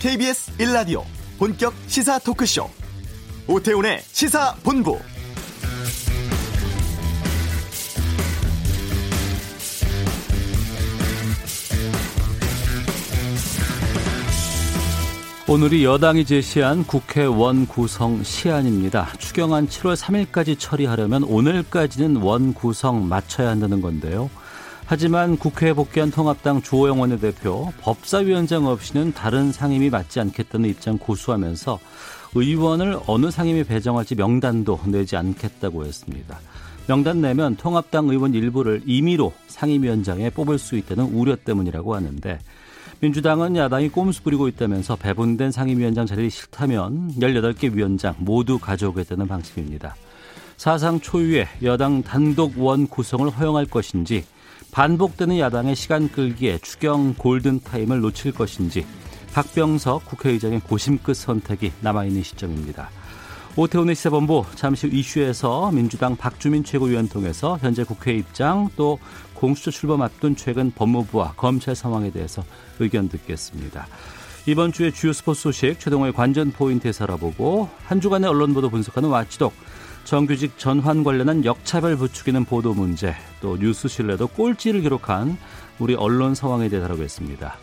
KBS 1라디오 본격 시사 토크쇼 오태훈의 시사본부 오늘이 여당이 제시한 국회원 구성 시한입니다. 추경안 7월 3일까지 처리하려면 오늘까지는 원 구성 마쳐야 한다는 건데요. 하지만 국회에 복귀한 통합당 주호영 원내대표 법사위원장 없이는 다른 상임이 맞지 않겠다는 입장 고수하면서 의원을 어느 상임이 배정할지 명단도 내지 않겠다고 했습니다. 명단 내면 통합당 의원 일부를 임의로 상임위원장에 뽑을 수 있다는 우려 때문이라고 하는데 민주당은 야당이 꼼수 부리고 있다면서 배분된 상임위원장 자리를 싫다면 18개 위원장 모두 가져오겠다는 방침입니다. 사상 초유의 여당 단독 원 구성을 허용할 것인지 반복되는 야당의 시간 끌기에 추경 골든타임을 놓칠 것인지 박병석 국회의장의 고심 끝 선택이 남아있는 시점입니다. 오태훈의 시사본부 잠시 후 이슈에서 민주당 박주민 최고위원 통해서 현재 국회 입장 또 공수처 출범 앞둔 최근 법무부와 검찰 상황에 대해서 의견 듣겠습니다. 이번 주에 주요 스포츠 소식 최동호의 관전 포인트에서 알아보고 한 주간의 언론 보도 분석하는 watchdog 정규직 전환 관련한 역차별 부추기는 보도 문제 또 뉴스 신뢰도 꼴찌를 기록한 우리 언론 상황에 대해 다루겠습니다.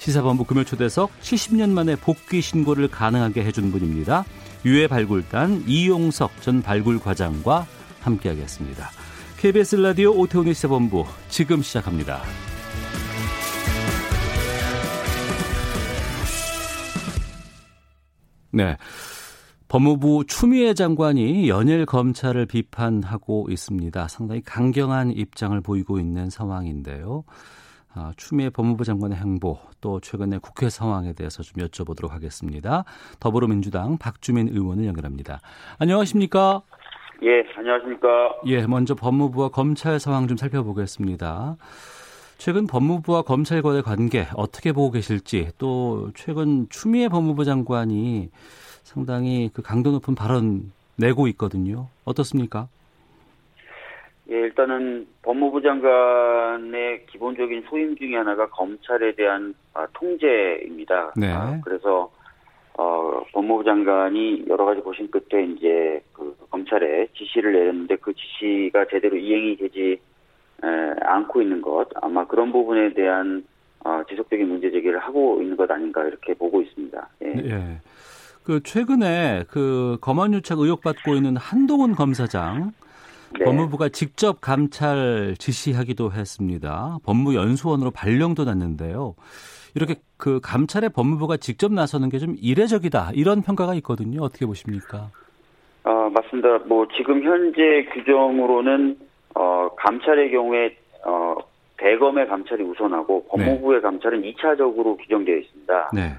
시사본부 금요 초대석 70년 만에 복귀 신고를 가능하게 해준 분입니다. 유해 발굴단 이용석 전 발굴 과장과 함께하겠습니다. KBS 라디오 오태훈의 시사본부 지금 시작합니다. 네. 법무부 추미애 장관이 연일 검찰을 비판하고 있습니다. 상당히 강경한 입장을 보이고 있는 상황인데요. 아, 추미애 법무부 장관의 행보 또 최근의 국회 상황에 대해서 좀 여쭤보도록 하겠습니다. 더불어민주당 박주민 의원을 연결합니다. 안녕하십니까? 예, 안녕하십니까? 예, 먼저 법무부와 검찰 상황 좀 살펴보겠습니다. 최근 법무부와 검찰과의 관계 어떻게 보고 계실지 또 최근 추미애 법무부 장관이 상당히 그 강도 높은 발언 내고 있거든요. 어떻습니까? 예, 일단은 법무부 장관의 기본적인 소임 중에 하나가 검찰에 대한 아, 통제입니다. 네. 아, 그래서 어, 법무부 장관이 여러 가지 고심 끝에 이제 그 검찰에 지시를 내렸는데 그 지시가 제대로 이행이 되지 에, 않고 있는 것 아마 그런 부분에 대한 어, 지속적인 문제 제기를 하고 있는 것 아닌가 이렇게 보고 있습니다. 예. 예. 그 최근에 그 검언유착 의혹 받고 있는 한동훈 검사장 네. 법무부가 직접 감찰 지시하기도 했습니다. 법무연수원으로 발령도 났는데요. 이렇게 그 감찰에 법무부가 직접 나서는 게 좀 이례적이다 이런 평가가 있거든요. 어떻게 보십니까? 어, 맞습니다. 뭐 지금 현재 규정으로는 어, 감찰의 경우에 어, 대검의 감찰이 우선하고 법무부의 감찰은 2차적으로 규정되어 있습니다. 네.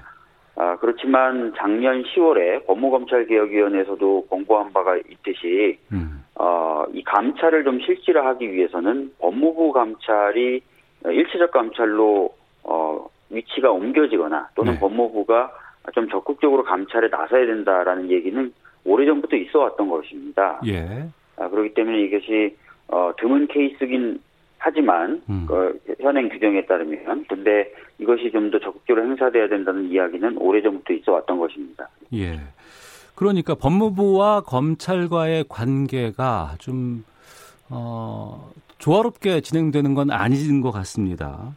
아, 그렇지만 작년 10월에 법무검찰개혁위원회에서도 공고한 바가 있듯이 음. 어, 이 감찰을 좀 실질화하기 위해서는 법무부 감찰이 일체적 감찰로 어, 위치가 옮겨지거나 또는 네. 법무부가 좀 적극적으로 감찰에 나서야 된다라는 얘기는 오래전부터 있어 왔던 것입니다. 예. 아, 그렇기 때문에 이것이 어, 드문 케이스긴 하지만 음. 어, 현행 규정에 따르면 근데 이것이 좀 더 적극적으로 행사돼야 된다는 이야기는 오래전부터 있어 왔던 것입니다. 예. 그러니까 법무부와 검찰과의 관계가 좀, 어, 조화롭게 진행되는 건 아닌 것 같습니다.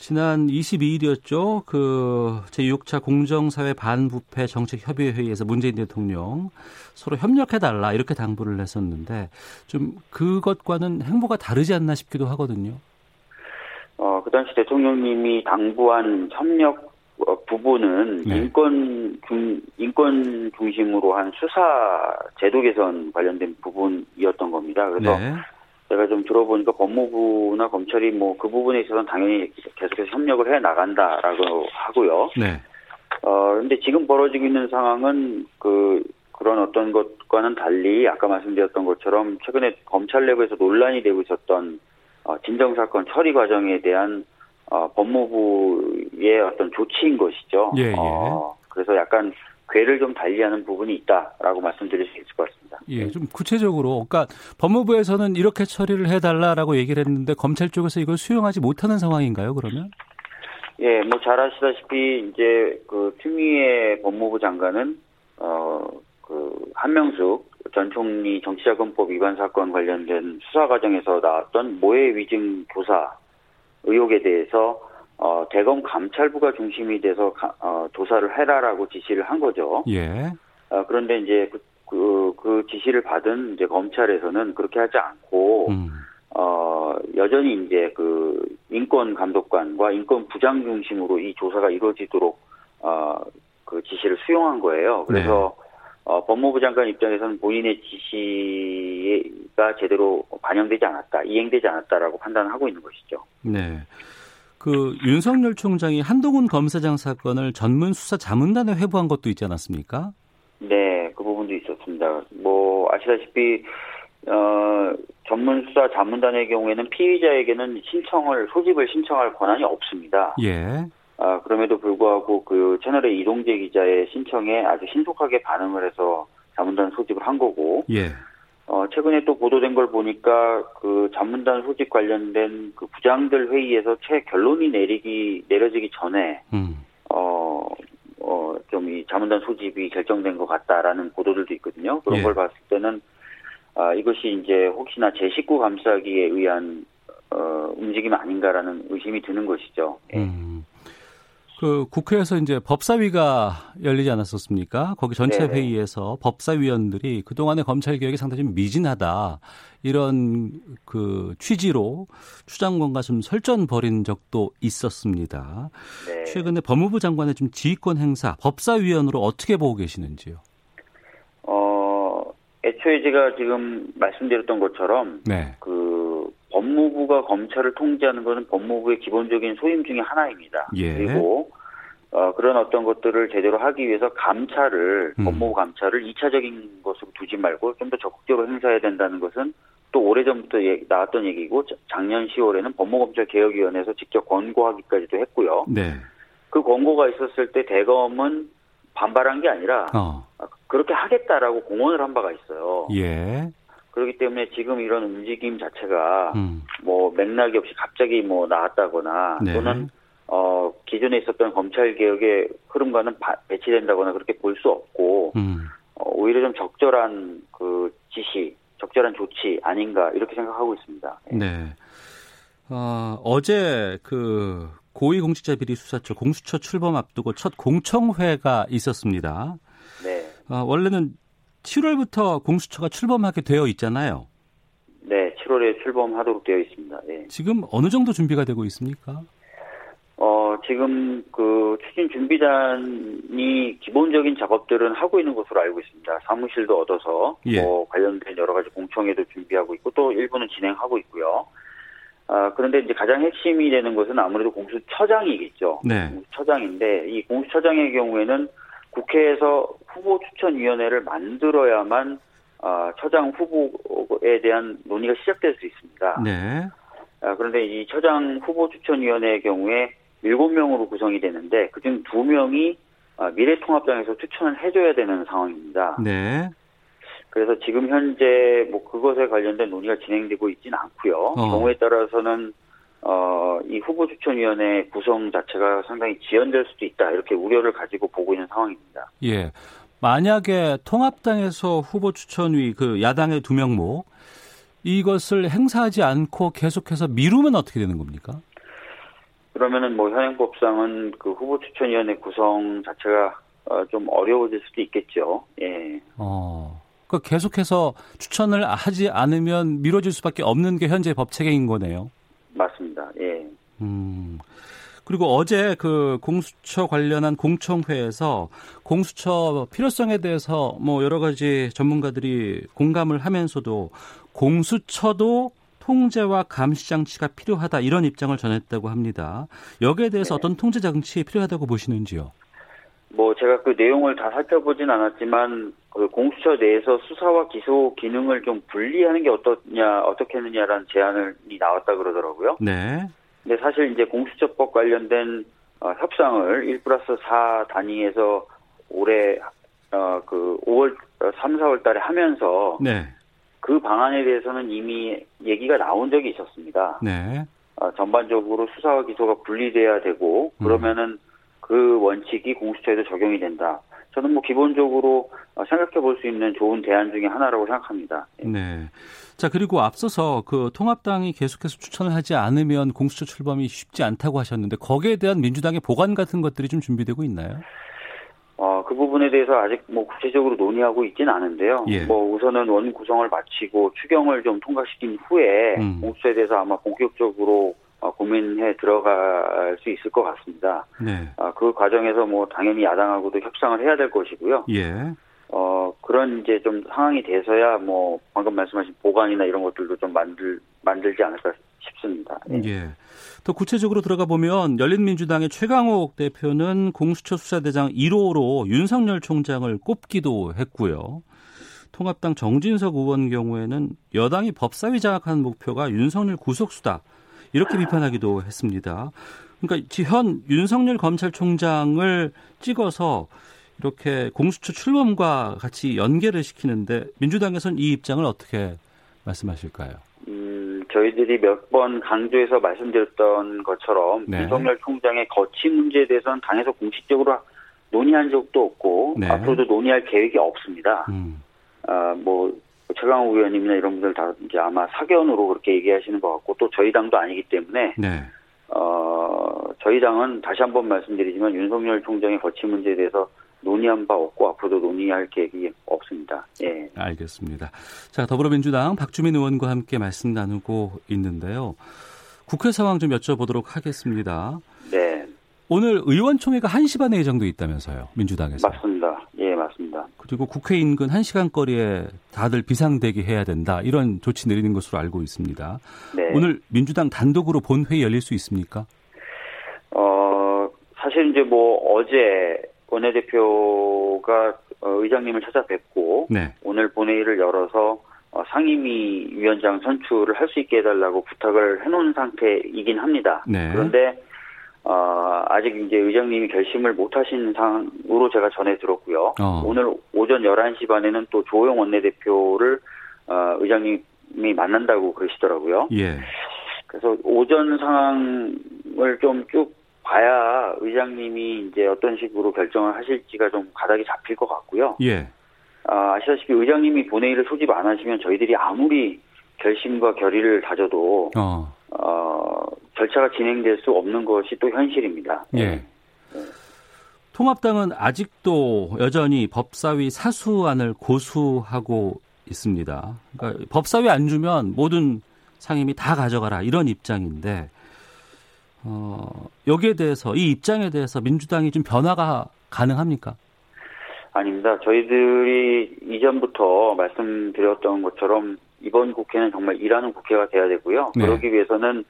지난 22일이었죠. 그 제6차 공정사회 반부패 정책 협의회의에서 문재인 대통령 서로 협력해 달라 이렇게 당부를 했었는데 좀 그것과는 행보가 다르지 않나 싶기도 하거든요. 어, 그 당시 대통령님이 당부한 협력 어, 부분은 네. 인권 중 인권 중심으로 한 수사 제도 개선 관련된 부분이었던 겁니다. 그래서 네. 제가 좀 들어보니까 법무부나 검찰이 뭐 그 부분에 있어서는 당연히 계속해서 협력을 해 나간다라고 하고요. 네. 어, 근데 지금 벌어지고 있는 상황은 그, 그런 어떤 것과는 달리 아까 말씀드렸던 것처럼 최근에 검찰 내부에서 논란이 되고 있었던 어, 진정 사건 처리 과정에 대한 어, 법무부의 어떤 조치인 것이죠. 예, 예. 어, 그래서 약간 궤를 좀 달리하는 부분이 있다라고 말씀드릴 수 있을 것 같습니다. 예, 좀 구체적으로, 그러니까 법무부에서는 이렇게 처리를 해달라라고 얘기를 했는데 검찰 쪽에서 이걸 수용하지 못하는 상황인가요? 그러면? 예, 뭐 잘 아시다시피 이제 그 추미애 법무부 장관은 어그 한명숙 전 총리 정치자금법 위반 사건 관련된 수사 과정에서 나왔던 모해 위증 교사 의혹에 대해서 어 대검 감찰부가 중심이 돼서 가, 어, 조사를 해라라고 지시를 한 거죠. 예. 어, 그런데 이제 그, 그, 그 지시를 받은 이제 검찰에서는 그렇게 하지 않고 음. 어, 여전히 이제 그 인권 감독관과 인권 부장 중심으로 이 조사가 이루어지도록 어, 그 지시를 수용한 거예요. 그래서 어, 법무부 장관 입장에서는 본인의 지시가 제대로 반영되지 않았다, 이행되지 않았다라고 판단하고 있는 것이죠. 네. 그 윤석열 총장이 한동훈 검사장 사건을 전문 수사 자문단에 회부한 것도 있지 않았습니까? 네, 그 부분도 있었습니다. 뭐 아시다시피 어, 전문 수사 자문단의 경우에는 피의자에게는 신청을 소집을 신청할 권한이 없습니다. 예. 아, 그럼에도 불구하고 그 채널의 이동재 기자의 신청에 아주 신속하게 반응을 해서 자문단 소집을 한 거고, 예. 어, 최근에 또 보도된 걸 보니까 그 자문단 소집 관련된 그 부장들 회의에서 최 결론이 내리기, 내려지기 전에, 음. 어, 어, 좀 이 자문단 소집이 결정된 것 같다라는 보도들도 있거든요. 그런 예. 걸 봤을 때는, 아, 이것이 이제 혹시나 제 식구 감싸기에 의한, 어, 움직임 아닌가라는 의심이 드는 것이죠. 예. 음. 그 국회에서 이제 법사위가 열리지 않았었습니까? 거기 전체 네네. 회의에서 법사위원들이 그동안의 검찰 개혁이 상당히 좀 미진하다. 이런 그 취지로 추장관과 좀 설전 벌인 적도 있었습니다. 네. 최근에 법무부 장관의 좀 지휘권 행사 법사위원으로 어떻게 보고 계시는지요? 어, 애초에 제가 지금 말씀드렸던 것처럼 네. 그 법무부가 검찰을 통제하는 것은 법무부의 기본적인 소임 중에 하나입니다. 예. 그리고 어, 그런 어떤 것들을 제대로 하기 위해서 감찰을 음. 법무부 감찰을 2차적인 것으로 두지 말고 좀 더 적극적으로 행사해야 된다는 것은 또 오래전부터 예- 나왔던 얘기고 자- 작년 10월에는 법무검찰 개혁위원회에서 직접 권고하기까지도 했고요. 네. 그 권고가 있었을 때 대검은 반발한 게 아니라 어. 그렇게 하겠다라고 공언을 한 바가 있어요. 예. 그렇기 때문에 지금 이런 움직임 자체가 음. 뭐 맥락이 없이 갑자기 뭐 나왔다거나 네. 또는 어 기존에 있었던 검찰 개혁의 흐름과는 바- 배치된다거나 그렇게 볼 수 없고 음. 어, 오히려 좀 적절한 그 지시, 적절한 조치 아닌가 이렇게 생각하고 있습니다. 예. 네. 어, 어제 그 고위공직자 비리 수사처 공수처 출범 앞두고 첫 공청회가 있었습니다. 네, 어, 원래는 7월부터 공수처가 출범하게 되어 있잖아요. 네, 7월에 출범하도록 되어 있습니다. 예. 지금 어느 정도 준비가 되고 있습니까? 어, 지금 그 추진 준비단이 기본적인 작업들은 하고 있는 것으로 알고 있습니다. 사무실도 얻어서 예. 뭐 관련된 여러 가지 공청회도 준비하고 있고 또 일부는 진행하고 있고요. 아, 그런데 이제 가장 핵심이 되는 것은 아무래도 공수처장이겠죠. 네. 공수처장인데 이 공수처장의 경우에는 국회에서 후보 추천위원회를 만들어야만 아, 처장 후보에 대한 논의가 시작될 수 있습니다. 네. 아, 그런데 이 처장 후보 추천위원회의 경우에 7명으로 구성이 되는데 그중 2명이 아, 미래통합당에서 추천을 해줘야 되는 상황입니다. 네. 그래서 지금 현재 뭐 그것에 관련된 논의가 진행되고 있지는 않고요. 어. 경우에 따라서는 어, 이 후보 추천위원회 구성 자체가 상당히 지연될 수도 있다 이렇게 우려를 가지고 보고 있는 상황입니다. 예. 만약에 통합당에서 후보 추천위 그 야당의 두 명목 이것을 행사하지 않고 계속해서 미루면 어떻게 되는 겁니까? 그러면은 뭐 현행법상은 그 후보 추천위원회 구성 자체가 어, 좀 어려워질 수도 있겠죠. 예. 어. 그 계속해서 추천을 하지 않으면 미뤄질 수밖에 없는 게 현재 법 체계인 거네요. 맞습니다. 예. 음. 그리고 어제 그 공수처 관련한 공청회에서 공수처 필요성에 대해서 뭐 여러 가지 전문가들이 공감을 하면서도 공수처도 통제와 감시 장치가 필요하다 이런 입장을 전했다고 합니다. 여기에 대해서 네. 어떤 통제 장치 필요하다고 보시는지요? 뭐 제가 그 내용을 다 살펴보진 않았지만 그 공수처 내에서 수사와 기소 기능을 좀 분리하는 게 어떻냐 어떻게 했느냐라는 제안이 나왔다 그러더라고요. 네. 근데 사실 이제 공수처법 관련된 어, 협상을 1 플러스 4 단위에서 올해 어, 그 5월 3, 4월 달에 하면서 네. 그 방안에 대해서는 이미 얘기가 나온 적이 있었습니다. 네. 어, 전반적으로 수사와 기소가 분리돼야 되고 그러면은 그 원칙이 공수처에도 적용이 된다. 저는 뭐 기본적으로 어, 생각해 볼 수 있는 좋은 대안 중에 하나라고 생각합니다. 예. 네. 자, 그리고 앞서서 그 통합당이 계속해서 추천을 하지 않으면 공수처 출범이 쉽지 않다고 하셨는데 거기에 대한 민주당의 보관 같은 것들이 좀 준비되고 있나요? 어, 그 부분에 대해서 아직 뭐 구체적으로 논의하고 있지는 않은데요. 예. 뭐 우선은 원 구성을 마치고 추경을 좀 통과시킨 후에 음. 공수처에 대해서 아마 본격적으로 어, 고민해 들어갈 수 있을 것 같습니다. 네. 아, 그 과정에서 뭐 당연히 야당하고도 협상을 해야 될 것이고요. 예. 어, 그런 이제 좀 상황이 돼서야 뭐 방금 말씀하신 보관이나 이런 것들도 좀 만들, 만들지 않을까 싶습니다. 예. 예. 더 구체적으로 들어가 보면 열린민주당의 최강욱 대표는 공수처 수사대장 1호로 윤석열 총장을 꼽기도 했고요. 통합당 정진석 의원 경우에는 여당이 법사위 장악하는 목표가 윤석열 구속수다. 이렇게 비판하기도 했습니다. 그러니까 현 윤석열 검찰총장을 찍어서 이렇게 공수처 출범과 같이 연계를 시키는데 민주당에서는 이 입장을 어떻게 말씀하실까요? 음, 저희들이 몇 번 강조해서 말씀드렸던 것처럼 네. 윤석열 총장의 거취 문제에 대해서는 당에서 공식적으로 논의한 적도 없고 네. 앞으로도 논의할 계획이 없습니다. 음, 아, 뭐 최강욱 의원님이나 이런 분들 다 이제 아마 사견으로 그렇게 얘기하시는 것 같고 또 저희 당도 아니기 때문에 네. 어, 저희 당은 다시 한번 말씀드리지만 윤석열 총장의 거취 문제에 대해서 논의한 바 없고 앞으로도 논의할 계획이 없습니다. 예. 알겠습니다. 자, 더불어민주당 박주민 의원과 함께 말씀 나누고 있는데요. 국회 상황 좀 여쭤보도록 하겠습니다. 네. 오늘 의원총회가 1시 반에 예정돼 있다면서요. 민주당에서. 맞습니다. 예, 맞습니다. 그리고 국회 인근 1시간 거리에 다들 비상대기 해야 된다. 이런 조치 내리는 것으로 알고 있습니다. 네. 오늘 민주당 단독으로 본회의 열릴 수 있습니까? 어, 사실 이제 뭐 어제 원내대표가 어, 의장님을 찾아뵙고 네. 오늘 본회의를 열어서 어, 상임위 위원장 선출을 할 수 있게 해달라고 부탁을 해놓은 상태이긴 합니다. 네. 그런데 어, 아직 이제 의장님이 결심을 못 하신 상으로 제가 전해 들었고요. 어. 오늘 오전 11시 반에는 또 조영 원내대표를 어, 의장님이 만난다고 그러시더라고요. 예. 그래서 오전 상황을 좀 쭉 봐야 의장님이 이제 어떤 식으로 결정을 하실지가 좀 가닥이 잡힐 것 같고요. 예. 아, 아시다시피 의장님이 본회의를 소집 안 하시면 저희들이 아무리 결심과 결의를 다져도 어. 어, 절차가 진행될 수 없는 것이 또 현실입니다. 예. 통합당은 아직도 여전히 법사위 사수안을 고수하고 있습니다. 그러니까 법사위 안 주면 모든 상임위 다 가져가라 이런 입장인데 어, 여기에 대해서 이 입장에 대해서 민주당이 좀 변화가 가능합니까? 아닙니다. 저희들이 이전부터 말씀드렸던 것처럼 이번 국회는 정말 일하는 국회가 돼야 되고요. 네. 그러기 위해서는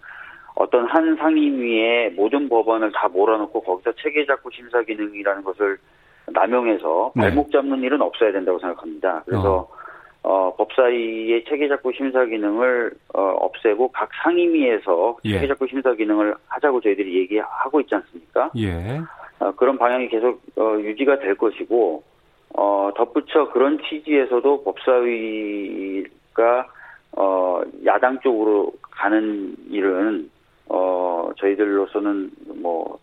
어떤 한 상임위에 모든 법안을 다 몰아넣고 거기서 체계작구 심사 기능이라는 것을 남용해서 네. 발목 잡는 일은 없어야 된다고 생각합니다. 그래서 어, 법사위의 체계작구 심사 기능을 어, 없애고 각 상임위에서 예. 체계작구 심사 기능을 하자고 저희들이 얘기하고 있지 않습니까? 예. 어, 그런 방향이 계속 어, 유지가 될 것이고 어, 덧붙여 그런 취지에서도 법사위가 어, 야당 쪽으로 가는 일은 어, 저희들로서는 뭐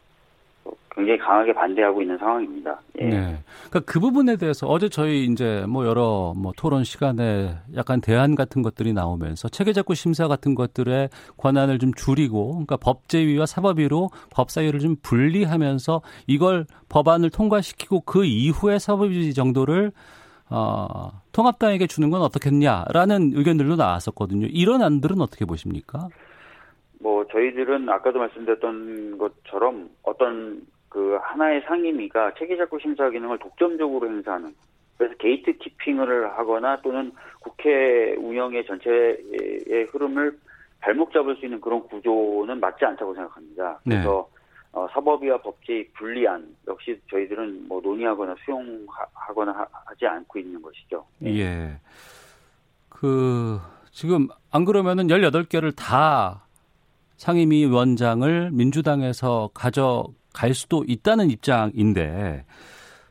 굉장히 강하게 반대하고 있는 상황입니다. 예. 네. 그러니까 그 부분에 대해서 어제 저희 이제 뭐 여러 뭐 토론 시간에 약간 대안 같은 것들이 나오면서 체계작구 심사 같은 것들의 권한을 좀 줄이고 그러니까 법제위와 사법위로 법사위를 좀 분리하면서 이걸 법안을 통과시키고 그 이후에 사법위 정도를 어, 통합당에게 주는 건 어떻겠냐라는 의견들도 나왔었거든요. 이런 안들은 어떻게 보십니까? 뭐 저희들은 아까도 말씀드렸던 것처럼 어떤 그 하나의 상임위가 체계자구 심사 기능을 독점적으로 행사하는 그래서 gatekeeping을 하거나 또는 국회 운영의 전체의 흐름을 발목 잡을 수 있는 그런 구조는 맞지 않다고 생각합니다. 네. 그래서 어, 사법위와 법제위의 분리안 역시 저희들은 뭐 논의하거나 수용하거나 하- 하지 않고 있는 것이죠. 예. 그 지금 안 그러면은 18개를 다 상임위 원장을 민주당에서 가져갈 수도 있다는 입장인데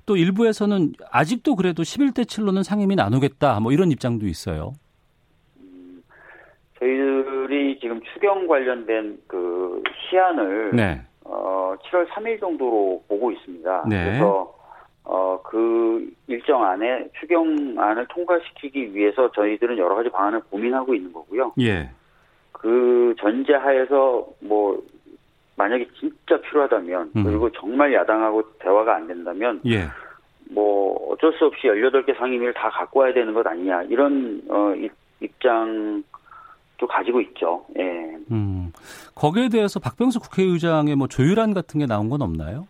또 일부에서는 아직도 그래도 11대 7로는 상임위 나누겠다 뭐 이런 입장도 있어요. 저희들은 저희들이 지금 추경 관련된 그 시안을 네. 어, 7월 3일 정도로 보고 있습니다. 네. 그래서 어, 그 일정 안에 추경안을 통과시키기 위해서 저희들은 여러 가지 방안을 고민하고 있는 거고요. 예. 그 전제하에서 뭐 만약에 진짜 필요하다면 음. 그리고 정말 야당하고 대화가 안 된다면 예. 뭐 어쩔 수 없이 18개 상임위를 다 갖고 와야 되는 것 아니냐 이런 어, 입- 입장 도 가지고 있죠. 예. 음. 거기에 대해서 박병수 국회의장의 뭐 조율안 같은 게 나온 건 없나요?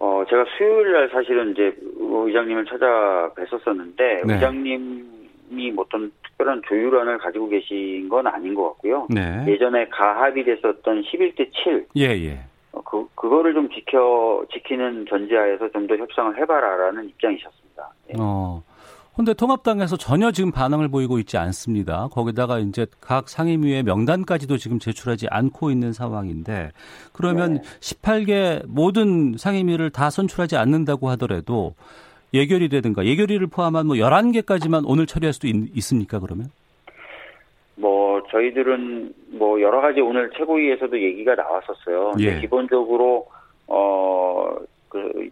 어, 제가 수요일 날 사실은 이제 의장님을 찾아뵀었었는데, 네. 의장님이 뭐 어떤 특별한 조율안을 가지고 계신 건 아닌 것 같고요. 네. 예전에 가합이 됐었던 11대 7, 예, 예. 어, 그, 그거를 좀 지켜, 지키는 전제하에서 좀 더 협상을 해봐라라는 입장이셨습니다. 예. 어. 근데 통합당에서 전혀 지금 반응을 보이고 있지 않습니다. 거기다가 이제 각 상임위의 명단까지도 지금 제출하지 않고 있는 상황인데 그러면 네. 18개 모든 상임위를 다 선출하지 않는다고 하더라도 예결위라든가 예결위를 포함한 뭐 11개까지만 오늘 처리할 수도 있, 있습니까, 그러면? 뭐, 저희들은 뭐 여러 가지 오늘 최고위에서도 얘기가 나왔었어요. 예. 기본적으로, 어, 그,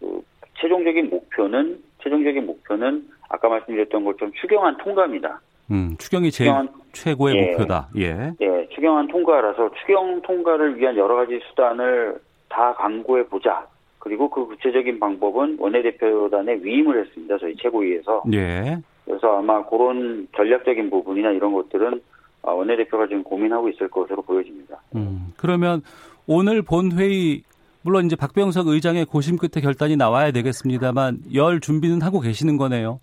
그 최종적인 목표는, 최종적인 목표는 아까 말씀드렸던 것처럼 추경안 통과입니다. 음, 추경이 제일 추경안, 최고의 예. 목표다. 예. 예, 추경안 통과라서 추경 통과를 위한 여러 가지 수단을 다 강구해 보자. 그리고 그 구체적인 방법은 원내대표단에 위임을 했습니다. 저희 최고위에서. 예. 그래서 아마 그런 전략적인 부분이나 이런 것들은 아, 원내대표가 지금 고민하고 있을 것으로 보여집니다. 음, 그러면 오늘 본회의 물론 이제 박병석 의장의 고심 끝에 결단이 나와야 되겠습니다만 열 준비는 하고 계시는 거네요.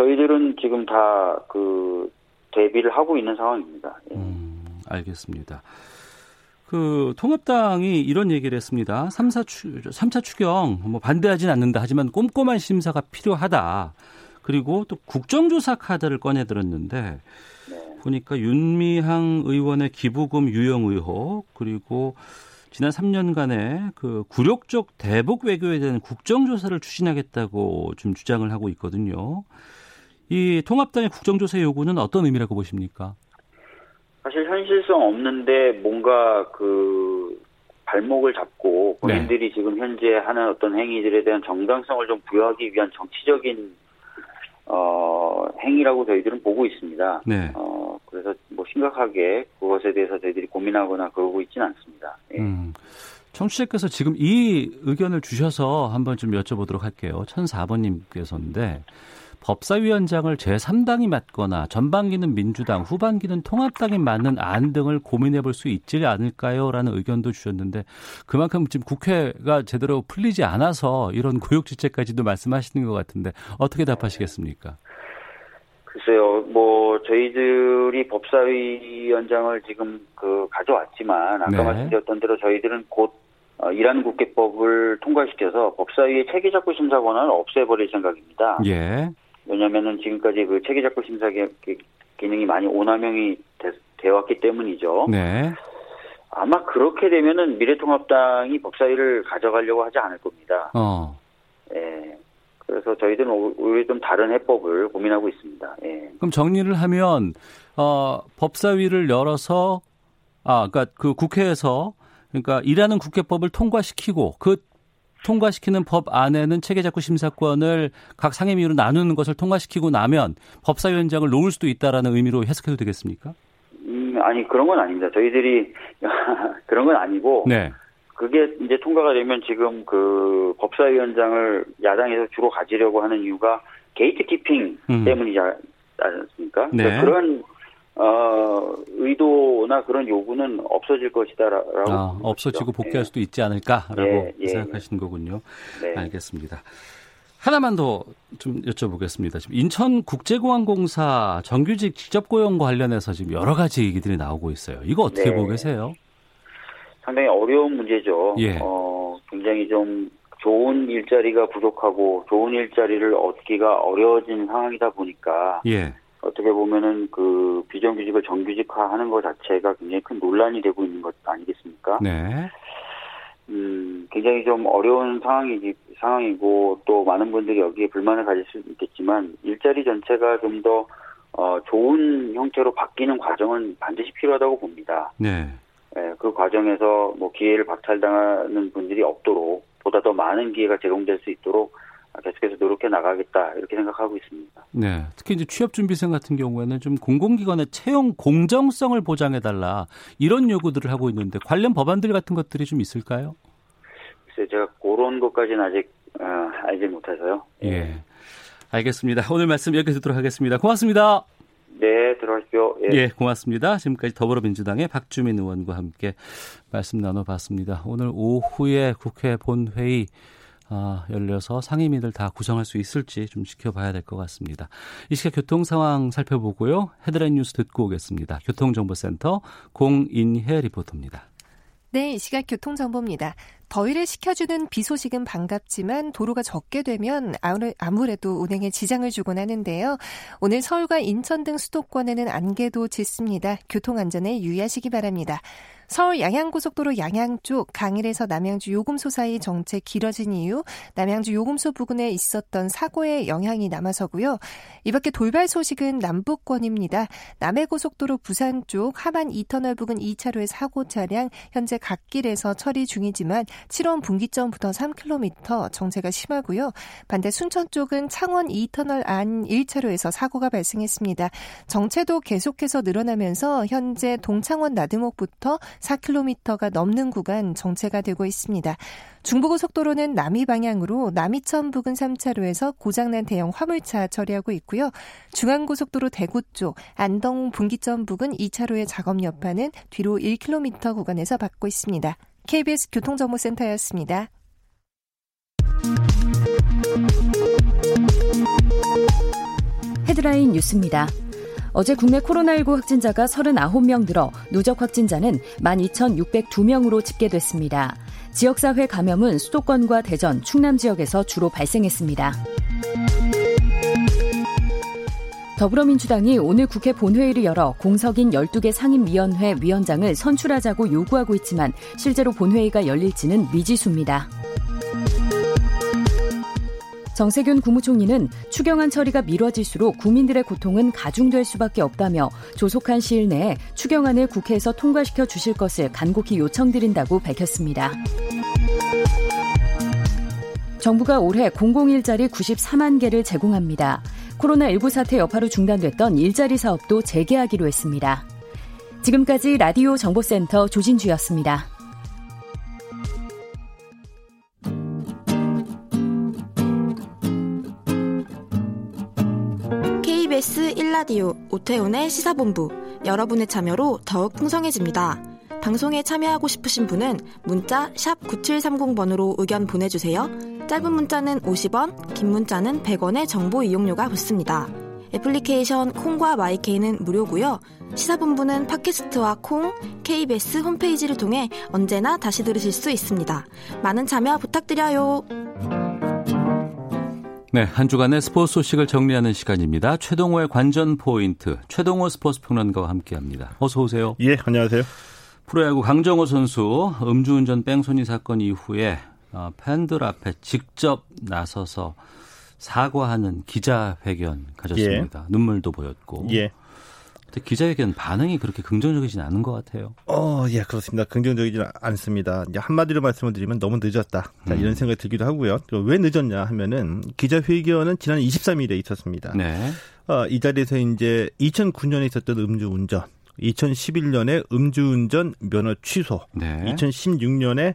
저희들은 지금 다 그 대비를 하고 있는 상황입니다. 예. 음, 알겠습니다. 그 통합당이 이런 얘기를 했습니다. 3사 추, 3차 추경 뭐 반대하진 않는다. 하지만 꼼꼼한 심사가 필요하다. 그리고 또 국정조사 카드를 꺼내 들었는데 네. 보니까 윤미향 의원의 기부금 유용 의혹 그리고 지난 3년간의 그 굴욕적 대북 외교에 대한 국정조사를 추진하겠다고 좀 주장을 하고 있거든요. 이 통합당의 국정조사 요구는 어떤 의미라고 보십니까? 사실 현실성 없는데 뭔가 그 발목을 잡고 네. 본인들이 지금 현재 하는 어떤 행위들에 대한 정당성을 좀 부여하기 위한 정치적인 어 행위라고 저희들은 보고 있습니다. 네. 어 그래서 뭐 심각하게 그것에 대해서 저희들이 고민하거나 그러고 있지는 않습니다. 예. 음. 청취자께서 지금 이 의견을 주셔서 한번 좀 여쭤보도록 할게요. 1004번님께서인데 법사위원장을 제3당이 맡거나 전반기는 민주당, 후반기는 통합당이 맡는 안 등을 고민해 볼 수 있지 않을까요? 라는 의견도 주셨는데 그만큼 지금 국회가 제대로 풀리지 않아서 이런 구역지체까지도 말씀하시는 것 같은데 어떻게 답하시겠습니까? 글쎄요, 뭐 저희들이 법사위원장을 지금 그 가져왔지만 아까 네. 말씀드렸던 대로 저희들은 곧 어, 일하는 국회법을 통과시켜서 법사위의 체계작구 심사 권한을 없애버릴 생각입니다. 예. 왜냐하면은 지금까지 그 체계작구 심사 기- 기- 기능이 많이 오남용이 되, 왔기 때문이죠. 네. 아마 그렇게 되면은 미래통합당이 법사위를 가져가려고 하지 않을 겁니다. 어. 예. 그래서 저희들은 오- 오히려 좀 다른 해법을 고민하고 있습니다. 예. 그럼 정리를 하면 어, 법사위를 열어서 아, 그러니까 그 국회에서 그러니까 일하는 국회법을 통과시키고 그 통과시키는 법 안에는 체계자구 심사권을 각 상임위로 나누는 것을 통과시키고 나면 법사위원장을 놓을 수도 있다라는 의미로 해석해도 되겠습니까? 음, 아니 그런 건 아닙니다. 저희들이 그런 건 아니고 네. 그게 이제 통과가 되면 지금 그 법사위원장을 야당에서 주로 가지려고 하는 이유가 gatekeeping 음. 때문이지 않- 않습니까? 네. 그러니까 그런 어, 의도나 그런 요구는 없어질 것이다라고 아, 없어지고 복귀할 수도 있지 않을까라고 예, 예, 생각하시는 거군요. 네. 알겠습니다. 하나만 더 좀 여쭤보겠습니다. 지금 인천국제공항공사 정규직 직접 고용 관련해서 지금 여러 가지 얘기들이 나오고 있어요. 이거 어떻게 네. 보고 계세요? 상당히 어려운 문제죠. 예. 어, 굉장히 좀 좋은 일자리가 부족하고 좋은 일자리를 얻기가 어려워진 상황이다 보니까 예. 어떻게 보면은 그 비정규직을 정규직화하는 것 자체가 굉장히 큰 논란이 되고 있는 것 아니겠습니까? 네. 음, 굉장히 좀 어려운 상황이 상황이고 또 많은 분들이 여기에 불만을 가질 수 있겠지만 일자리 전체가 좀더 어, 좋은 형태로 바뀌는 과정은 반드시 필요하다고 봅니다. 네. 예, 그 과정에서 뭐 기회를 박탈당하는 분들이 없도록 보다 더 많은 기회가 제공될 수 있도록 계속해서 노력해 나가겠다 이렇게 생각하고 있습니다. 네, 특히 이제 취업준비생 같은 경우에는 좀 공공기관의 채용 공정성을 보장해 달라 이런 요구들을 하고 있는데 관련 법안들 같은 것들이 좀 있을까요? 글쎄 제가 그런 것까지는 아직 어, 알지 못해서요. 예, 알겠습니다. 오늘 말씀 여기서 듣도록 하겠습니다. 고맙습니다. 네, 들어가십시오. 예. 예, 고맙습니다. 지금까지 더불어민주당의 박주민 의원과 함께 말씀 나눠봤습니다. 오늘 오후에 국회 본회의 아, 열려서 상임위들 다 구성할 수 있을지 좀 지켜봐야 될 것 같습니다. 이 시각 교통 상황 살펴보고요. 헤드라인 뉴스 듣고 오겠습니다. 교통정보센터 공인혜 리포터입니다. 네, 이 시각 교통정보입니다. 더위를 식혀주는 비 소식은 반갑지만 도로가 적게 되면 아무래도 운행에 지장을 주곤 하는데요. 오늘 서울과 인천 등 수도권에는 안개도 짙습니다. 교통안전에 유의하시기 바랍니다. 서울 양양고속도로 양양 쪽 강일에서 남양주 요금소 사이 정체 길어진 이후 남양주 요금소 부근에 있었던 사고의 영향이 남아서고요. 이 밖에 돌발 소식은 남북권입니다. 남해고속도로 부산 쪽 하반 2터널 부근 2차로의 사고 차량 현재 갓길에서 처리 중이지만 7원 분기점부터 3km 정체가 심하고요. 반대 순천 쪽은 창원 2터널 안 1차로에서 사고가 발생했습니다. 정체도 계속해서 늘어나면서 현재 동창원 나드목부터 4km가 넘는 구간 정체가 되고 있습니다. 중부고속도로는 남이 방향으로 남이천 부근 3차로에서 고장난 대형 화물차 처리하고 있고요. 중앙고속도로 대구 쪽 안동 분기점 부근 2차로의 작업 여파는 뒤로 1km 구간에서 받고 있습니다. KBS 교통정보센터였습니다. 헤드라인 뉴스입니다. 어제 국내 코로나19 확진자가 39명 늘어 누적 확진자는 12,602명으로 집계됐습니다. 지역사회 감염은 수도권과 대전, 충남 지역에서 주로 발생했습니다. 더불어민주당이 오늘 국회 본회의를 열어 공석인 12개 상임위원회 위원장을 선출하자고 요구하고 있지만 실제로 본회의가 열릴지는 미지수입니다. 정세균 국무총리는 추경안 처리가 미뤄질수록 국민들의 고통은 가중될 수밖에 없다며 조속한 시일 내에 추경안을 국회에서 통과시켜 주실 것을 간곡히 요청드린다고 밝혔습니다. 정부가 올해 공공일자리 94만 개를 제공합니다. 코로나19 사태 여파로 중단됐던 일자리 사업도 재개하기로 했습니다. 지금까지 라디오 정보센터 조진주였습니다. KBS 1라디오 오태훈의 시사본부 여러분의 참여로 더욱 풍성해집니다. 방송에 참여하고 싶으신 분은 문자 9730번으로 의견 보내주세요. 짧은 문자는 50원, 긴 문자는 100원의 정보 이용료가 붙습니다. 애플리케이션 콩과 마이케이는 무료고요. 시사본부는 팟캐스트와 콩, KBS 홈페이지를 통해 언제나 다시 들으실 수 있습니다. 많은 참여 부탁드려요. 네, 한 주간의 스포츠 소식을 정리하는 시간입니다. 최동호의 관전 포인트, 최동호 스포츠 평론가와 함께합니다. 어서 오세요. 예, 안녕하세요. 프로야구 강정호 선수 음주운전 뺑소니 사건 이후에 어, 팬들 앞에 직접 나서서 사과하는 기자회견 가졌습니다. 예. 눈물도 보였고. 예. 근데 기자회견 반응이 그렇게 긍정적이진 않은 것 같아요. 어, 예, 그렇습니다. 긍정적이지 않습니다. 이제 한마디로 말씀을 드리면 너무 늦었다. 자, 이런 음. 생각이 들기도 하고요. 왜 늦었냐 하면은 기자회견은 지난 23일에 있었습니다. 네. 어, 이 자리에서 이제 2009년에 있었던 음주운전, 2011년에 음주운전 면허 취소, 네. 2016년에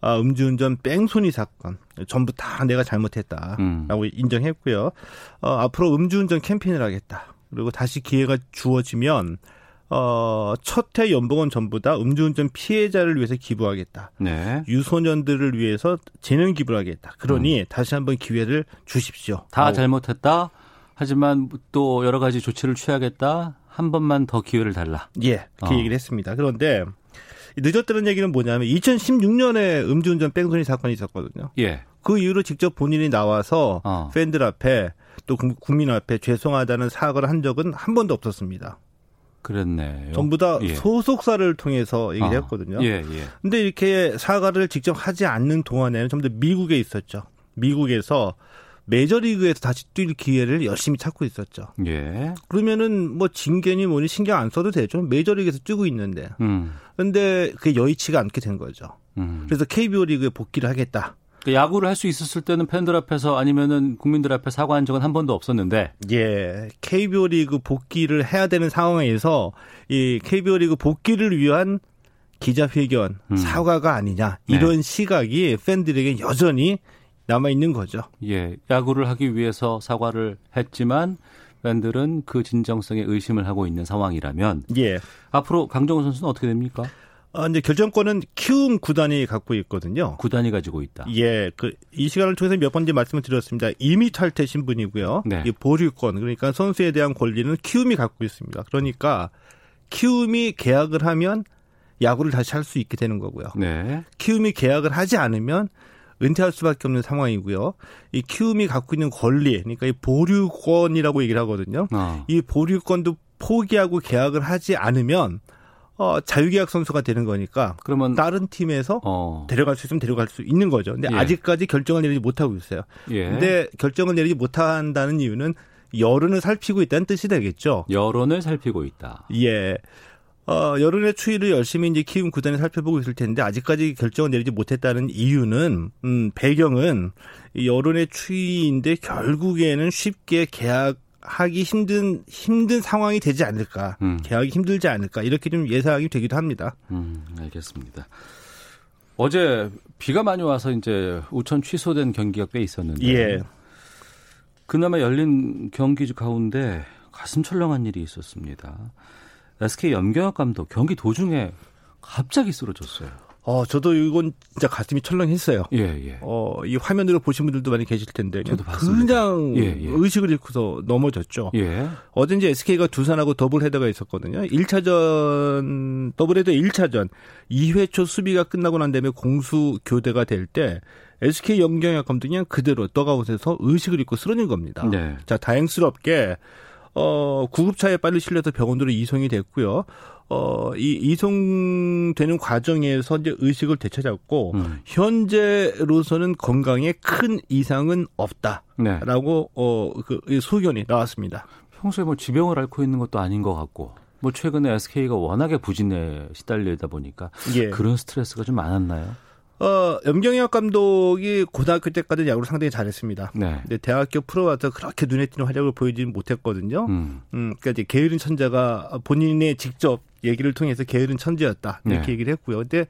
아, 음주운전 뺑소니 사건 전부 다 내가 잘못했다라고 음. 인정했고요. 어, 앞으로 음주운전 캠페인을 하겠다. 그리고 다시 기회가 주어지면 어, 첫해 연봉은 전부 다 음주운전 피해자를 위해서 기부하겠다. 네. 유소년들을 위해서 재능 기부를 하겠다. 그러니 음. 다시 한번 기회를 주십시오. 다 라고. 잘못했다. 하지만 또 여러 가지 조치를 취하겠다. 한 번만 더 기회를 달라. 예, 그 어. 얘기를 했습니다. 그런데 늦었다는 얘기는 뭐냐면 2016년에 음주운전 뺑소니 사건이 있었거든요. 예. 그 이후로 직접 본인이 나와서 어. 팬들 앞에 또 국민 앞에 죄송하다는 사과를 한 적은 한 번도 없었습니다. 그랬네요. 전부 다 예. 소속사를 통해서 얘기를 아, 했거든요. 예, 예. 근데 이렇게 사과를 직접 하지 않는 동안에는 좀더 미국에 있었죠. 미국에서 메저리그에서 다시 뛸 기회를 열심히 찾고 있었죠. 예. 그러면은 뭐 징계니 뭐니 신경 안 써도 되죠. 메저리그에서 뛰고 있는데. 음. 근데 그게 여의치가 않게 된 거죠. 음. 그래서 KBO 리그에 복귀를 하겠다. 그 야구를 할 수 있었을 때는 팬들 앞에서 아니면은 국민들 앞에 사과한 적은 한 번도 없었는데. 예. KBO 리그 복귀를 해야 되는 상황에서 이 KBO 리그 복귀를 위한 기자회견, 음. 사과가 아니냐 이런 네. 시각이 팬들에게 여전히 남아 있는 거죠. 예, 야구를 하기 위해서 사과를 했지만 팬들은 그 진정성에 의심을 하고 있는 상황이라면 예. 앞으로 강정호 선수는 어떻게 됩니까? 아, 이제 결정권은 키움 구단이 갖고 있거든요. 구단이 가지고 있다. 예, 그 이 시간을 통해서 몇 번째 말씀을 드렸습니다. 이미 탈퇴 신분이고요. 네. 이 보류권 그러니까 선수에 대한 권리는 키움이 갖고 있습니다. 그러니까 키움이 계약을 하면 야구를 다시 할 수 있게 되는 거고요. 네. 키움이 계약을 하지 않으면 은퇴할 수밖에 없는 상황이고요. 이 키움이 갖고 있는 권리, 그러니까 이 보류권이라고 얘기를 하거든요. 어. 이 보류권도 포기하고 계약을 하지 않으면 어, 자유계약 선수가 되는 거니까 그러면 다른 팀에서 어. 데려갈 수 있으면 데려갈 수 있는 거죠. 근데 예. 아직까지 결정을 내리지 못하고 있어요. 예. 근데 결정을 내리지 못한다는 이유는 여론을 살피고 있다는 뜻이 되겠죠. 여론을 살피고 있다. 예. 어, 여론의 추이를 열심히 이제 키움 구단이 살펴보고 있을 텐데 아직까지 결정을 내리지 못했다는 이유는 음, 배경은 여론의 추이인데 결국에는 쉽게 계약 하기 힘든 힘든 상황이 되지 않을까 음. 계약이 힘들지 않을까 이렇게 좀 예상이 되기도 합니다. 음, 알겠습니다. 어제 비가 많이 와서 이제 우천 취소된 경기가 꽤 있었는데 예. 그나마 열린 경기 가운데 가슴 철렁한 일이 있었습니다. SK 염경엽 감독 경기 도중에 갑자기 쓰러졌어요. 어, 저도 이건 진짜 가슴이 철렁했어요. 예, 예. 어, 이 화면으로 보신 분들도 많이 계실 텐데. 저도 봤습니다. 그냥 예, 예. 의식을 잃고서 넘어졌죠. 예. 어제 이제 SK가 두산하고 더블 헤더가 있었거든요. 1차전, 더블 헤더 1차전, 2회 초 수비가 끝나고 난 다음에 공수 교대가 될 때, SK 염경엽 감독이 그냥 그대로 떠가웃에서 의식을 잃고 쓰러진 겁니다. 네. 자, 다행스럽게, 어, 구급차에 빨리 실려서 병원으로 이송이 됐고요. 어, 이 이송되는 과정에서 이제 의식을 되찾았고 음. 현재로서는 건강에 큰 이상은 없다라고 네. 어, 그 소견이 나왔습니다. 평소에 뭐 지병을 앓고 있는 것도 아닌 것 같고 뭐 최근에 SK가 워낙에 부진에 시달리다 보니까 예. 그런 스트레스가 좀 많았나요? 어, 염경엽 감독이 고등학교 때까지 야구를 상당히 잘했습니다. 네. 근데 대학교 프로 와서 그렇게 눈에 띄는 활약을 보이지는 못했거든요. 음. 음, 그러니까 이제 게으른 천재가 본인의 직접 얘기를 통해서 게으른 천재였다. 이렇게 네. 얘기를 했고요. 근데,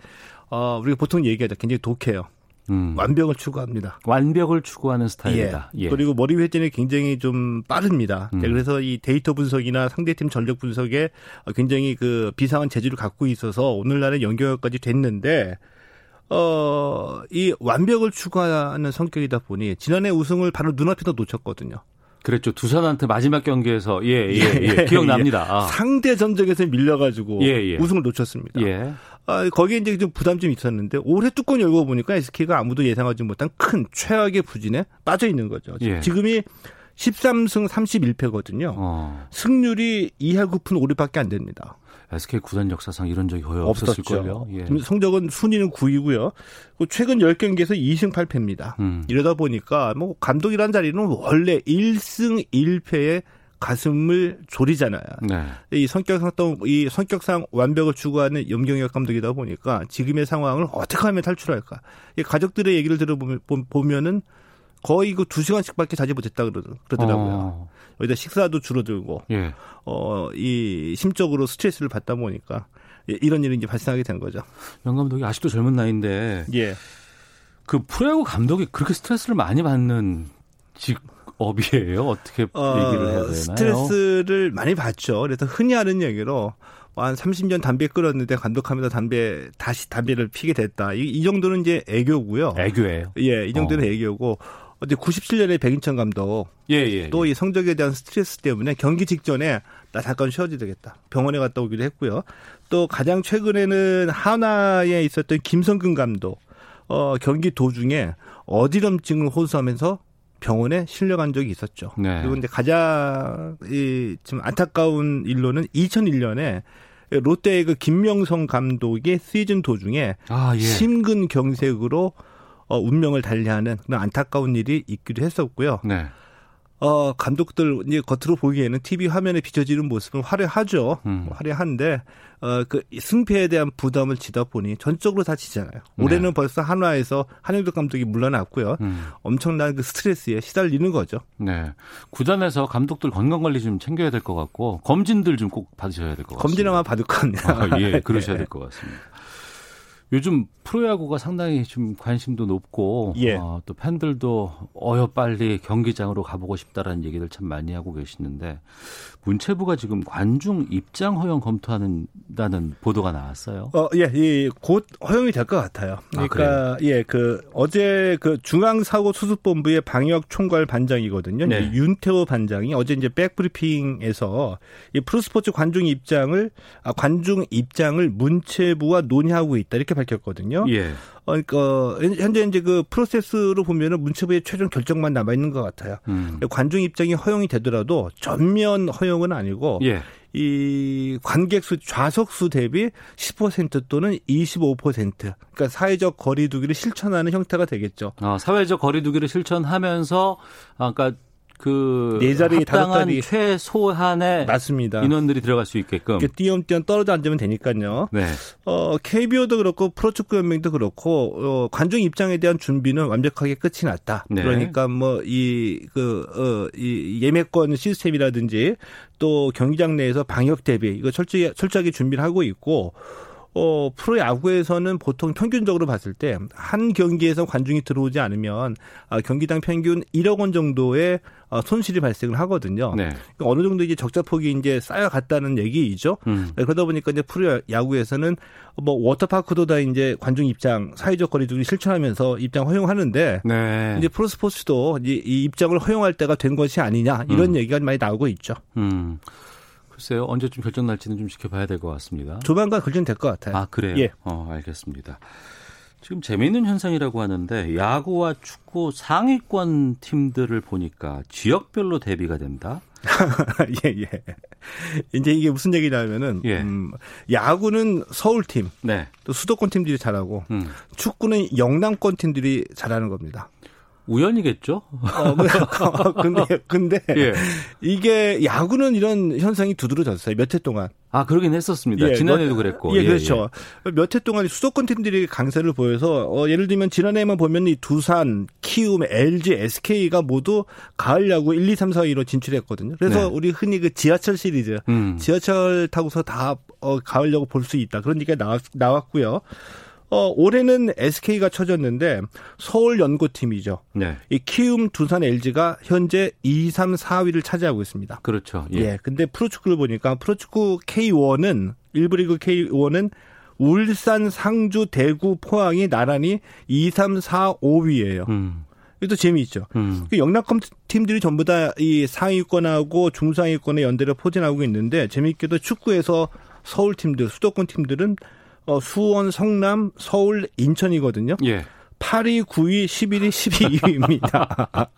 어, 우리가 보통 얘기하자 굉장히 독해요. 음. 완벽을 추구합니다. 완벽을 추구하는 스타일이다. 예. 예. 그리고 머리 회전이 굉장히 좀 빠릅니다. 음. 그래서 이 데이터 분석이나 상대팀 전력 분석에 굉장히 그 비상한 재주를 갖고 있어서 오늘날의 연결까지 됐는데 어, 이 완벽을 추구하는 성격이다 보니 지난해 우승을 바로 눈앞에서 놓쳤거든요. 그랬죠. 두산한테 마지막 경기에서 예, 예, 예, 예 기억납니다. 예. 아. 상대 전적에서 밀려가지고 예, 예. 우승을 놓쳤습니다. 예. 아, 거기에 이제 좀 부담 좀 있었는데 올해 뚜껑 열고 보니까 SK가 아무도 예상하지 못한 큰 최악의 부진에 빠져 있는 거죠. 예. 지금이 13승 31패거든요. 어. 승률이 2할 9푼 5리밖에 안 됩니다. SK 구단 역사상 이런 적이 거의 없었을 걸요. 예. 성적은 순위는 9위고요. 최근 10경기에서 2승 8패입니다. 음. 이러다 보니까 뭐 감독이란 자리는 원래 1승 1패에 가슴을 졸이잖아요. 네. 이 성격상 이 성격상 완벽을 추구하는 염경엽 감독이다 보니까 지금의 상황을 어떻게 하면 탈출할까? 이 가족들의 얘기를 들어보면은 거의 그 두 시간씩밖에 자지 못했다 그러더라고요. 어. 여기다 식사도 줄어들고, 예. 어, 이 심적으로 스트레스를 받다 보니까 이런 일이 이제 발생하게 된 거죠. 영 감독이 아직도 젊은 나이인데, 예. 그 프로야구 감독이 그렇게 스트레스를 많이 받는 직업이에요? 어떻게 어, 얘기를 해야 되나요? 스트레스를 많이 받죠. 그래서 흔히 하는 얘기로 한 30년 담배 끊었는데 감독하면서 담배 다시 담배를 피게 됐다. 이, 이 정도는 이제 애교고요. 애교예요. 예, 이 정도는 어. 애교고 어제 97년에 백인천 감독 예, 예, 또이 예. 성적에 대한 스트레스 때문에 경기 직전에 나 잠깐 쉬어야 되겠다. 병원에 갔다 오기도 했고요. 또 가장 최근에는 하나에 있었던 김성근 감독 어 경기 도중에 어지럼증을 호소하면서 병원에 실려간 적이 있었죠. 네. 그리고 이제 가장 이좀 안타까운 일로는 2001년에 롯데의 그 김명성 감독의 시즌 도중에 아, 예. 심근경색으로 어, 운명을 달리하는 그런 안타까운 일이 있기도 했었고요. 네. 어, 감독들 이제 겉으로 보기에는 TV 화면에 비춰지는 모습은 화려하죠. 음. 화려한데 어, 그 승패에 대한 부담을 지다 보니 전적으로 다 지잖아요. 네. 올해는 벌써 한화에서 한영덕 감독이 물러났고요. 음. 엄청난 그 스트레스에 시달리는 거죠. 네. 구단에서 감독들 건강 관리 좀 챙겨야 될 것 같고 검진들 좀 꼭 받으셔야 될 것 같습니다. 검진 아마 받을 겁니다. 아, 예, 그러셔야 될 것 같습니다. 요즘 프로야구가 상당히 좀 관심도 높고 예. 어, 또 팬들도 어여 빨리 경기장으로 가보고 싶다라는 얘기를 참 많이 하고 계시는데 문체부가 지금 관중 입장 허용 검토하는다는 보도가 나왔어요. 어, 예, 예, 곧 허용이 될 것 같아요. 아, 그러니까 아, 예, 그 어제 그 중앙 사고 수습본부의 방역 총괄 반장이거든요. 네. 윤태호 반장이 어제 이제 백브리핑에서 이 프로스포츠 관중 입장을 아, 관중 입장을 문체부와 논의하고 있다 이렇게 밝혔거든요. 예. 어, 그러니까 현재 이제 그 프로세스로 보면은 문체부의 최종 결정만 남아 있는 것 같아요. 음. 관중 입장이 허용이 되더라도 전면 허용은 아니고 예. 이 관객 수 좌석 수 대비 10% 또는 25% 그러니까 사회적 거리두기를 실천하는 형태가 되겠죠. 아, 사회적 거리두기를 실천하면서 아까 그 네 자리 다섯 자리 최소한의 맞습니다. 인원들이 들어갈 수 있게끔 띄엄띄엄 떨어져 앉으면 되니까요. 네. 어 KBO도 그렇고 프로축구 연맹도 그렇고 어, 관중 입장에 대한 준비는 완벽하게 끝이 났다. 네. 그러니까 뭐 이 그 어이 그, 예매권 시스템이라든지 또 경기장 내에서 방역 대비 이거 철저히 철저하게 준비를 하고 있고 어, 프로야구에서는 보통 평균적으로 봤을 때 한 경기에서 관중이 들어오지 않으면 아, 경기당 평균 1억 원 정도의 어, 손실이 발생을 하거든요. 네. 그러니까 어느 정도 이제 적자폭이 이제 쌓여갔다는 얘기이죠. 음. 네, 그러다 보니까 이제 프로 야구에서는 뭐 워터파크도 다 이제 관중 입장 사회적 거리두기 실천하면서 입장 허용하는데 네. 이제 프로스포츠도 이, 이 입장을 허용할 때가 된 것이 아니냐 이런 음. 얘기가 많이 나오고 있죠. 음. 글쎄요. 언제쯤 결정 날지는 좀 지켜봐야 될 것 같습니다. 조만간 결정될 것 같아요. 아, 그래요? 예. 어, 알겠습니다. 지금 재미있는 현상이라고 하는데 야구와 축구 상위권 팀들을 보니까 지역별로 대비가 된다. 예, 예. 이제 이게 무슨 얘기냐면은 예. 음, 야구는 서울 팀, 네. 또 수도권 팀들이 잘하고 음. 축구는 영남권 팀들이 잘하는 겁니다. 우연이겠죠? 어, 근데, 근데, 예. 이게 야구는 이런 현상이 두드러졌어요. 몇 해 동안. 아, 그러긴 했었습니다. 예, 지난해도 몇, 그랬고. 예, 예 그렇죠. 예. 몇해 동안 수도권 팀들이 강세를 보여서, 어, 예를 들면 지난해만 보면 이 두산, 키움, LG, SK가 모두 가을 야구 1, 2, 3, 4, 2로 진출했거든요. 그래서 네. 우리 흔히 그 지하철 시리즈, 음. 지하철 타고서 다, 어, 가을 야구 볼 수 있다. 그런 얘기가 나왔, 나왔고요. 어, 올해는 SK가 쳐졌는데 서울 연고팀이죠. 네. 이 키움, 두산, LG가 현재 2, 3, 4위를 차지하고 있습니다. 그렇죠. 예. 예. 근데 프로축구를 보니까 프로축구 K1은 1부 리그 K1은 울산, 상주, 대구, 포항이 나란히 2, 3, 4, 5위예요. 음. 이것도 재미있죠. 음. 그 영락컴 팀들이 전부 다 이 상위권하고 중상위권의 연대를 포진하고 있는데 재미있게도 축구에서 서울 팀들, 수도권 팀들은 어, 수원, 성남, 서울, 인천이거든요. 예. 8위, 9위, 11위, 12위입니다.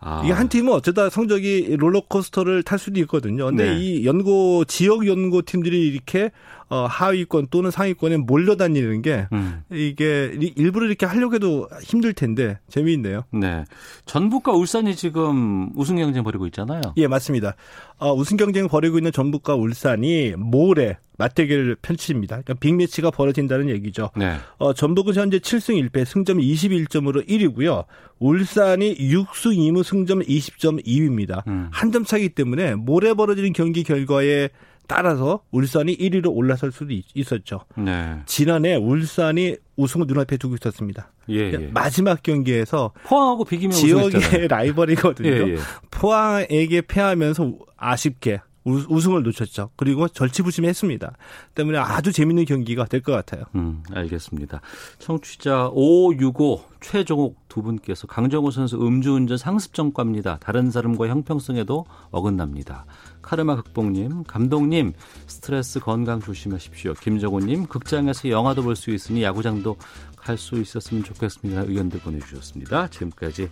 아. 이게 한 팀은 어쩌다 성적이 롤러코스터를 탈 수도 있거든요. 근데 네. 이 연고 지역 연고 팀들이 이렇게 어 하위권 또는 상위권에 몰려다니는 게 음. 이게 일부러 이렇게 하려고 해도 힘들 텐데 재미있네요. 네. 전북과 울산이 지금 우승 경쟁 벌이고 있잖아요. 예, 맞습니다. 어, 우승 경쟁 벌이고 있는 전북과 울산이 모레 맞대결을 펼칩니다. 그러니까 빅매치가 벌어진다는 얘기죠. 네. 어, 전북은 현재 7승 1패 승점 21점으로 1위고요. 울산이 6승 2무 승점 20점 2위입니다. 음. 한점 차이기 때문에 모레 벌어지는 경기 결과에 따라서 울산이 1위로 올라설 수도 있었죠. 네. 지난해 울산이 우승을 눈앞에 두고 있었습니다. 예, 예. 마지막 경기에서 포항하고 비기면 지역의 라이벌이거든요. 예, 예, 포항에게 패하면서 아쉽게 우승을 놓쳤죠. 그리고 절치부심했습니다. 때문에 아주 재밌는 경기가 될 것 같아요. 음, 알겠습니다. 청취자 565 최종욱 두 분께서 강정호 선수 음주운전 상습점과입니다. 다른 사람과 형평성에도 어긋납니다. 카르마 극복님, 감독님, 스트레스 건강 조심하십시오. 김정호님, 극장에서 영화도 볼 수 있으니 야구장도 갈 수 있었으면 좋겠습니다. 의견들 보내주셨습니다. 지금까지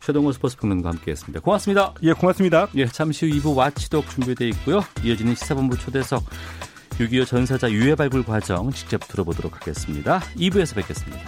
최동호 스포츠 평론가 함께했습니다. 고맙습니다. 예, 고맙습니다. 예, 잠시 후 2부 와치독 준비되어 있고요. 이어지는 시사본부 초대석 6.25 전사자 유해 발굴 과정 직접 들어보도록 하겠습니다. 2부에서 뵙겠습니다.